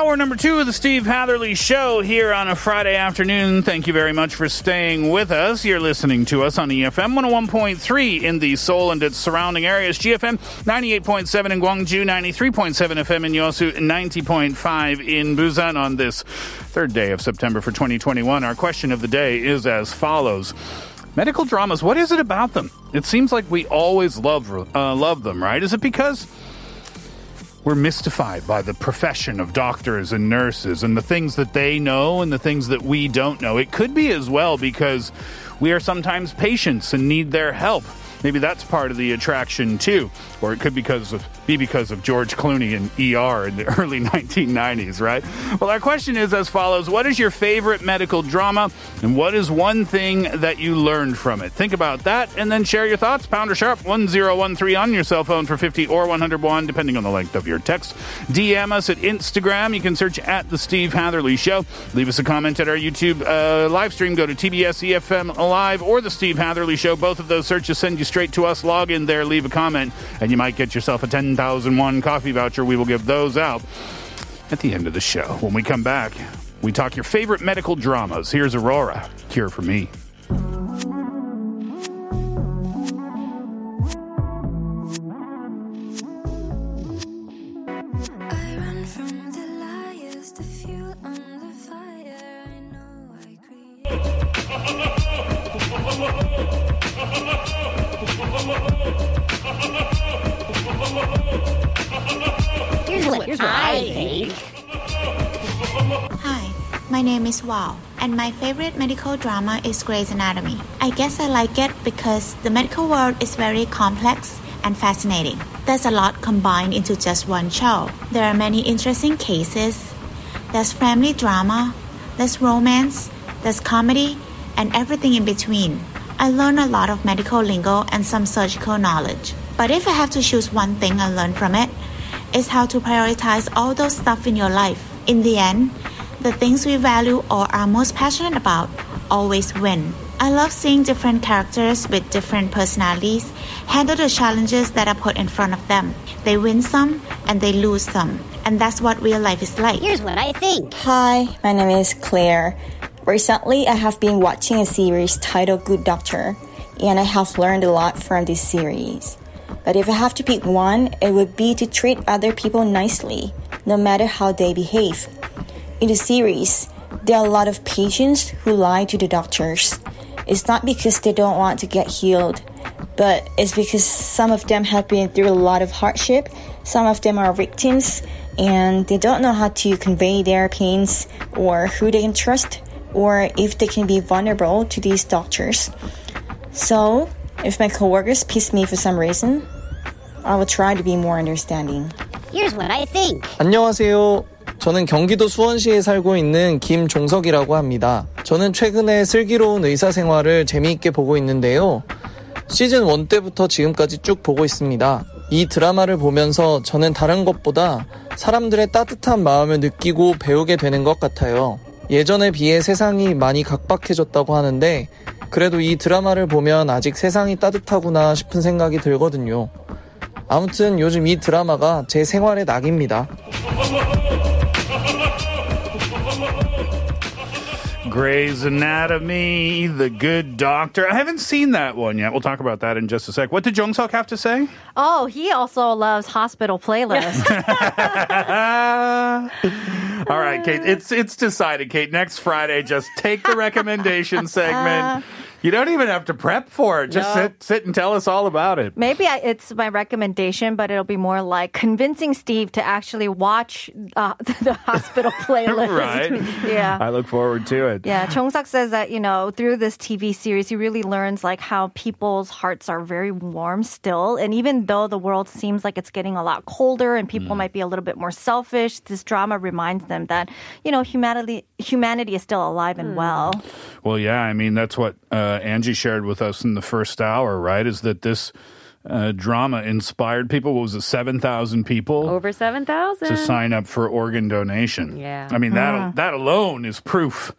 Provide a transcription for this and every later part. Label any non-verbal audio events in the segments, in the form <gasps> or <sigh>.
Hour number two of the Steve Hatherley Show here on a Friday afternoon. Thank you very much for staying with us. You're listening to us on EFM 101.3 in the Seoul and its surrounding areas, GFM 98.7 in Gwangju, 93.7 FM in Yosu, 90.5 in Busan on this third day of September for 2021. Our question of the day is as follows. Medical dramas, what is it about them? It seems like we always love, uh, love them, right? Is it because we're mystified by the profession of doctors and nurses and the things that they know and the things that we don't know. It could be as well because we are sometimes patients and need their help. Maybe that's part of the attraction too, or it could because of be because of George Clooney and ER in the <laughs> early 1990s, right? Well, our question is as follows: What is your favorite medical drama, and what is one thing that you learned from it? Think about that, and then share your thoughts. Pounder sharp 1013 on your cell phone for 50 or 101, depending on the length of your text. DM us at Instagram. You can search at the Steve Hatherley Show. Leave us a comment at our YouTube uh, live stream. Go to TBS EFM Live or the Steve Hatherley Show. Both of those searches send you straight to us. Log in there, leave a comment, and you might get yourself a 10,001 coffee voucher. We will give those out at the end of the show. When we come back, we talk your favorite medical dramas. Here's Aurora, Cure for Me. Hi, my name is Wow, and my favorite medical drama is Grey's Anatomy. I guess I like it because the medical world is very complex and fascinating. There's a lot combined into just one show. There are many interesting cases. There's family drama, there's romance, there's comedy, and everything in between. I learn a lot of medical lingo and some surgical knowledge. But if I have to choose one thing I learned from it, it's how to prioritize all those stuff in your life. In the end, the things we value or are most passionate about always win. I love seeing different characters with different personalities handle the challenges that are put in front of them. They win some and they lose some. And that's what real life is like. Here's what I think. Hi, my name is Claire. Recently, I have been watching a series titled Good Doctor, and I have learned a lot from this series. But if I have to pick one, it would be to treat other people nicely, no matter how they behave. In the series, there are a lot of patients who lie to the doctors. It's not because they don't want to get healed, but it's because some of them have been through a lot of hardship, some of them are victims, and they don't know how to convey their pains or who they can trust or if they can be vulnerable to these doctors. So, if my coworkers piss me for some reason, I will try to be more understanding. Here's what I think. 안녕하세요. 저는 경기도 수원시에 살고 있는 김종석이라고 합니다. 저는 최근에 슬기로운 의사 생활을 재미있게 보고 있는데요. 시즌 1 때부터 지금까지 쭉 보고 있습니다. 이 드라마를 보면서 저는 다른 것보다 사람들의 따뜻한 마음을 느끼고 배우게 되는 것 같아요. 예전에 비해 세상이 많이 각박해졌다고 하는데 그래도 이 드라마를 보면 아직 세상이 따뜻하구나 싶은 생각이 들거든요. 아무튼 요즘 이 드라마가 제 생활의 낙입니다. Grey's Anatomy, The Good Doctor. I haven't seen that one yet. We'll talk about that in just a sec. What did Jung Suk have to say? Oh, he also loves hospital playlist. <laughs> All right, Kate. It's it's decided, Kate. Next Friday, just take the recommendation segment. <laughs> You don't even have to prep for it. Just No. sit sit and tell us all about it. Maybe I, it's my recommendation, but it'll be more like convincing Steve to actually watch uh, <laughs> the hospital <laughs> playlist. Right. <laughs> yeah. I look forward to it. Yeah, Jung Suk says that, you know, through this TV series, he really learns like how people's hearts are very warm still. And even though the world seems like it's getting a lot colder and people might be a little bit more selfish, this drama reminds them that, you know, humanity humanity is still alive and well. Well, yeah, I mean that's what uh, Angie shared with us in the first hour, right? Is that this uh, drama inspired people? What was it, seven thousand people Over 7,000. to sign up for organ donation? Yeah. I mean that Ah. that alone is proof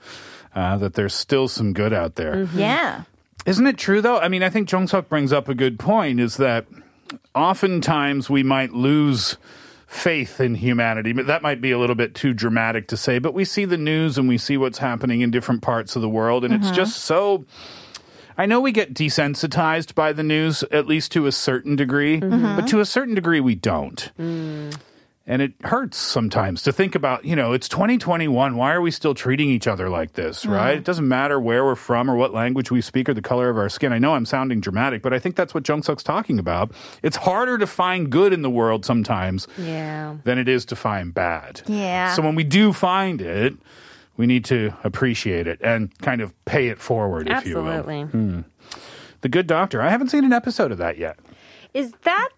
uh, that there's still some good out there. Yeah. Isn't it true though? I mean, I think Jung Suk brings up a good point. Is that oftentimes we might lose faith in humanity. But that might be a little bit too dramatic to say. But we see the news and we see what's happening in different parts of the world, and it's Mhm. just so. I know we get desensitized by the news, at least to a certain degree, Mhm. but to a certain degree, we don't. And it hurts sometimes to think about, you know, it's 2021. Why are we still treating each other like this, right? It doesn't matter where we're from or what language we speak or the color of our skin. I know I'm sounding dramatic, but I think that's what Jung Suk's talking about. It's harder to find good in the world sometimes Yeah. than it is to find bad. Yeah. So when we do find it, we need to appreciate it and kind of pay it forward, if you will. Absolutely. Hmm. The Good Doctor. I haven't seen an episode of that yet. Is that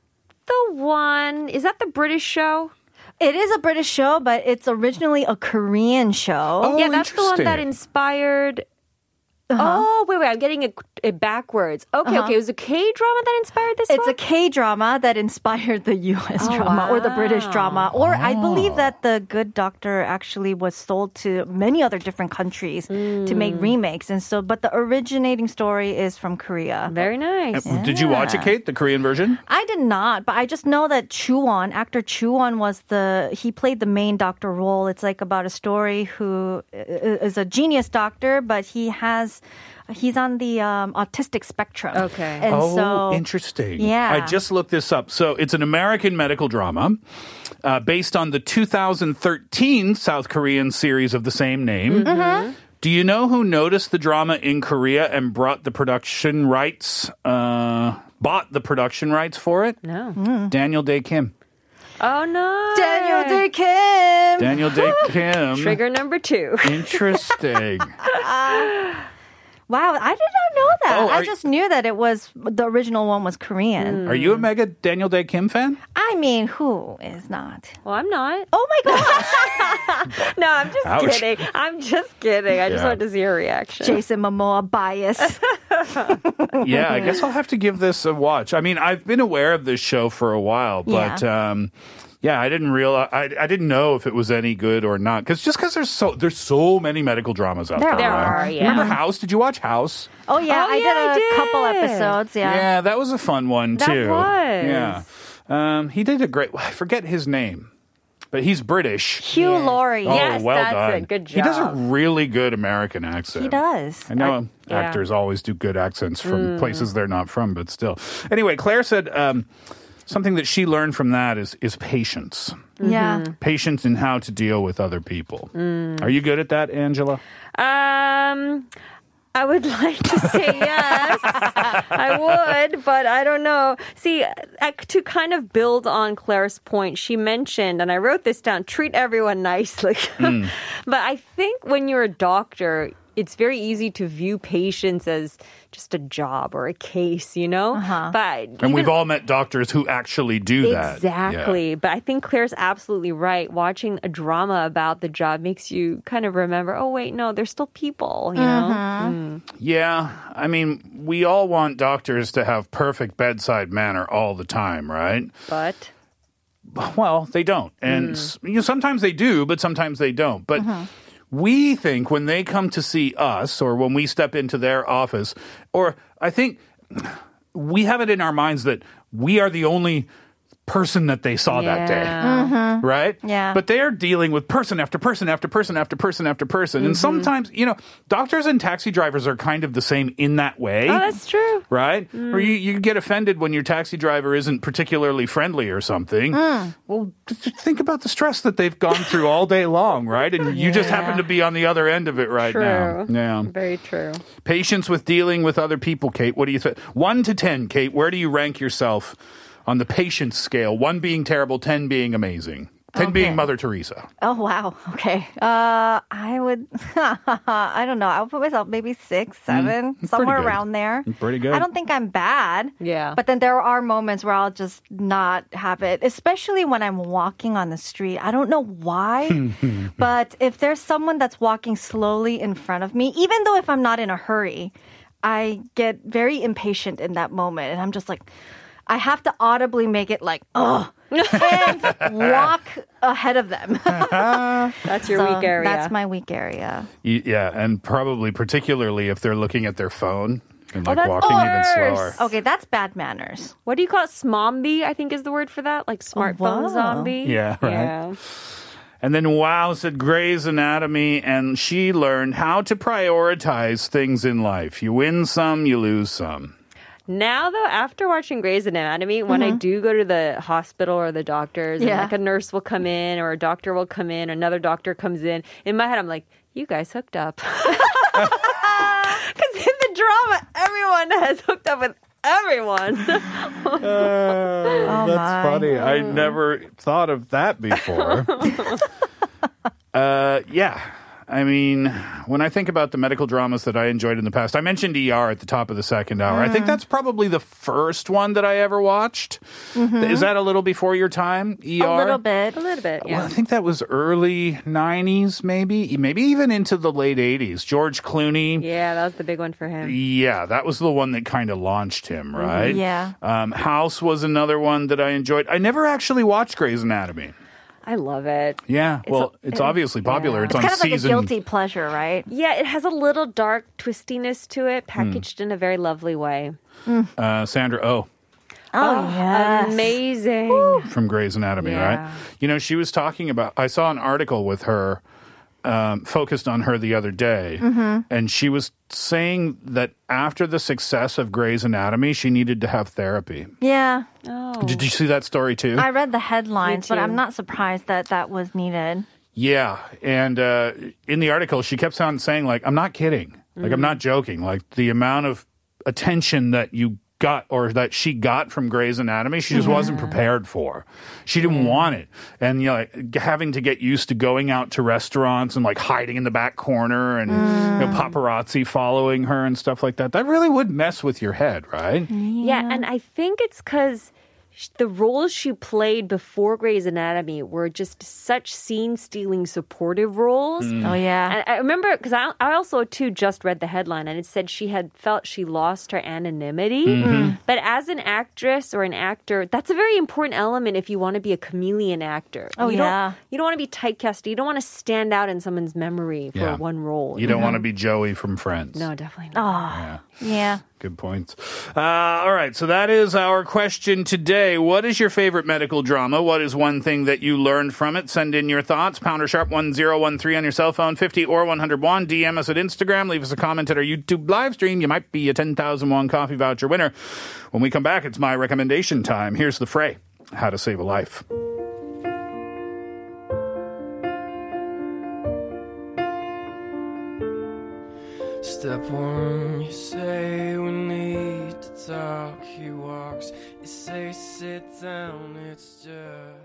the one? Is that the British show? It is a British show, but it's originally a Korean show. Oh, yeah, that's the one that inspired. Oh wait, wait! I'm getting it, it backwards. Okay, Uh-huh. okay. It was a K drama that inspired this. It's one? a K drama that inspired the US Oh, drama or the British drama. Or I Oh. believe that The Good Doctor actually was sold to many other different countries to make Mm. remakes. And so, but the originating story is from Korea. Very nice. Uh, Did you watch it, Kate? The Korean version? I did not, but I just know that Joo Won, actor Joo Won, was the he played the main doctor role. It's like about a story who is a genius doctor, but he has he's on the um, autistic spectrum. Okay, and oh, so interesting. Yeah, I just looked this up. So it's an American medical drama uh, based on the 2013 South Korean series of the same name. Mhm. Do you know who noticed the drama in Korea and brought the production rights, uh, bought the production rights for it? No. Daniel Dae Kim. Oh no, Daniel Dae Kim. Daniel Dae <gasps> Kim. Trigger number two. <laughs> Interesting. <laughs> Wow, I did not know that. Oh, I are- just knew that it was the original one was Korean. Are you a mega Daniel Dae Kim fan? I mean, who is not? Well, I'm not. Oh my gosh. <laughs> no, I'm just Ouch. kidding. I'm just kidding. I just Yeah. wanted to see your reaction. Jason Momoa bias. <laughs> yeah, I guess I'll have to give this a watch. I mean, I've been aware of this show for a while, but um, yeah, I didn't realize I, I didn't know if it was any good or not. Because just because there's so there's so many medical dramas out There there. There right? are, yeah. Remember House? Did you watch House? Oh yeah, Oh, I yeah, did a I did. couple episodes. Yeah. Yeah, that was a fun one That too. was. Yeah, um, he did a great. I forget his name. But he's British. Hugh Laurie. Oh, Yes, well that's done. it. Good He does a really good American accent. He does. I know I- yeah. actors always do good accents from Mm. places they're not from, but still. Anyway, Claire said um, something that she learned from that is is patience. Yeah. Patience in how to deal with other people. Mm. Are you good at that, Angela? Um, I would <laughs> like to say yes. I would, but I don't know. See, uh, to kind of build on Claire's point, she mentioned, and I wrote this down treat everyone nicely. <laughs> Mm. but I think when you're a doctor, it's very easy to view patients as just a job or a case, you know? Uh-huh. But And even- we've all met doctors who actually do that. Exactly. But I think Claire's absolutely right. Watching a drama about the job makes you kind of remember, oh, wait, no, they're still people, you know? Mm. Yeah, I mean, we all want doctors to have perfect bedside manner all the time, right? But Well, they don't. And s- you know, sometimes they do, but sometimes they don't. But we think when they come to see us or when we step into their office, or I think we have it in our minds that we are the only person that they saw that day. Mhm. <laughs> Right? Yeah. But they are dealing with person after person after person after person after person. And Mhm. sometimes, you know, doctors and taxi drivers are kind of the same in that way. Oh, that's true. Right? Mm. Or you, you get offended when your taxi driver isn't particularly friendly or something. Mm. Well, th- th- think about the stress that they've gone through all day long, right? And you just happen to be on the other end of it right now. Yeah. Very true. Patience with dealing with other people, Kate. What do you think? One to 10, Kate, where do you rank yourself on the patience scale? One being terrible, 10 being amazing. 10 being Mother Teresa. Oh wow. Okay. Uh, I would. <laughs> I don't know. I would put myself maybe six, seven, pretty somewhere around there. Pretty good. I don't think I'm bad. Yeah. But then there are moments where I'll just not have it, especially when I'm walking on the street. I don't know why, <laughs> but if there's someone that's walking slowly in front of me, even though if I'm not in a hurry, I get very impatient in that moment, and I'm just like. I have to audibly make it like, oh, and <laughs> walk ahead of them. <laughs> That's your So weak area. That's my weak area. Y- Yeah, and probably particularly if they're looking at their phone and Oh, like that's walking even slower. Okay, that's bad manners. What do you call it? Smombie, I think is the word for that. Like smartphone wow. zombie. Yeah, right. Yeah. And then Wow said Grey's Anatomy, and she learned how to prioritize things in life. You win some, you lose some. Now, though, after watching Grey's Anatomy, when I do go to the hospital or the doctors, and like a nurse will come in or a doctor will come in, another doctor comes in, in my head, I'm like, you guys hooked up. <laughs> Because in the drama, everyone has hooked up with everyone. <laughs> Uh, that's my. funny. I never thought of that before. <laughs> uh, yeah. I mean, when I think about the medical dramas that I enjoyed in the past, I mentioned ER at the top of the second hour. I think that's probably the first one that I ever watched. Is that a little before your time? ER? A little bit. a little bit, Well, yeah. I think that was early 90s, maybe, maybe even into the late 80s. George Clooney. Yeah, that was the big one for him. Yeah, that was the one that kind of launched him, right? Yeah. Um, House was another one that I enjoyed. I never actually watched Grey's Anatomy. I love it. Yeah, well, a- it's obviously popular. yeah. It's, It's on kind of like a guilty pleasure, right? Yeah, it has a little dark twistiness to it, Hmm. packaged in a very lovely way. Uh, Sandra Oh Oh, yes. Amazing. from Grey's Anatomy, Yeah. right? You know, she was talking about. I saw an article with her, um, focused on her the other day, Mm-hmm. and she was saying that after the success of Grey's Anatomy, she needed to have therapy. Yeah. Oh. Did you see that story too? I read the headlines, but. I'm not surprised that that was needed. Yeah, and uh, in the article, she kept on saying, "Like, I'm not kidding. Like, I'm not joking. Like, the amount of attention that you got or that she got from Grey's Anatomy, she just wasn't prepared for. She didn't want it, and you know, having to get used to going out to restaurants and like hiding in the back corner and you know, mm. paparazzi following her and stuff like that. That really would mess with your head, right? Yeah, and I think it's because the roles she played before Grey's Anatomy were just such scene-stealing supportive roles. Mm. Oh, yeah. And I remember because I, I also too just read the headline and it said she had felt she lost her anonymity. Mm-hmm. Mm. But as an actress or an actor, that's a very important element if you want to be a chameleon actor. Oh, you yeah. Don't, you don't want to be typecast. You don't want to stand out in someone's memory for Yeah. one role. You don't want to be Joey from Friends. No, definitely not. Oh, yeah. Good points. Uh, all right, so that is our question today. What is your favorite medical drama? What is one thing that you learned from it? Send in your thoughts. Pounder sharp 1013 on your cell phone, 50 or 101. DM us at Instagram. Leave us a comment at our YouTube live stream. You might be a 10,000 won coffee voucher winner. When we come back, it's my recommendation time. Here's the fray How to Save a Life. Step one, you say we need to talk. He walks, you say sit down, it's just.